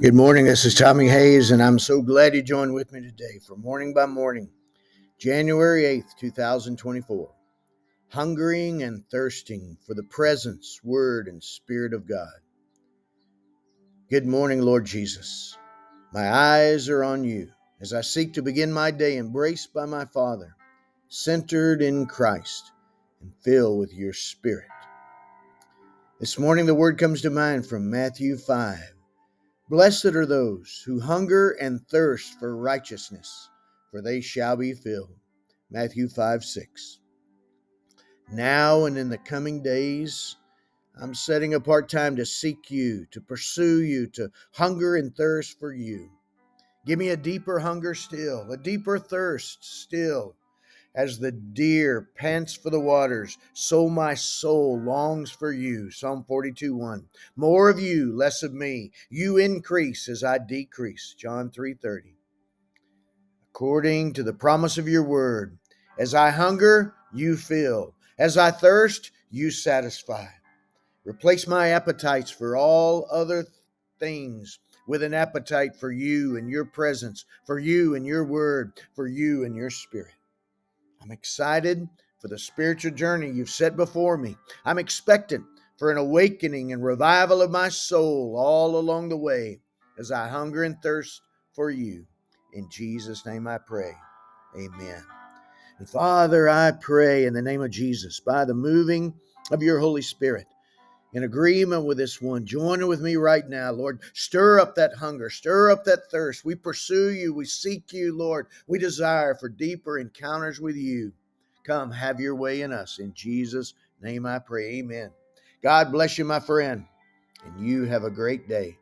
Good morning. This is Tommy Hays, and I'm so glad you joined with me today for Morning by Morning, January 8th, 2024. Hungering and thirsting for the presence, word, and spirit of God. Good morning, Lord Jesus. My eyes are on you as I seek to begin my day embraced by my Father, centered in Christ, and filled with your Spirit. This morning, the word comes to mind from Matthew 5 Blessed are those who hunger and thirst for righteousness, for they shall be filled. Matthew 5 6. Now and in the coming days, I'm setting apart time to seek you, to pursue you, to hunger and thirst for you. Give me a deeper hunger still, a deeper thirst still as the deer pants for the waters, so my soul longs for you. Psalm 42 1. More of you, less of me. You increase as I decrease. John 3 30. According to the promise of your word, as I hunger, you fill. As I thirst, you satisfy. Replace my appetites for all other things with an appetite for you and your presence, for you and your word, for you and your spirit. I'm excited for the spiritual journey you've set before me. I'm expectant for an awakening and revival of my soul all along the way as I hunger and thirst for you. In Jesus' name I pray. Amen. And Father, I pray in the name of Jesus, by the moving of your Holy Spirit, in agreement with this one. Join with me right now, Lord. Stir up that hunger, stir up that thirst. We pursue you, we seek you, Lord. We desire for deeper encounters with you. Come, have your way in us. In Jesus' name I pray. Amen. God bless you, my friend, and you have a great day.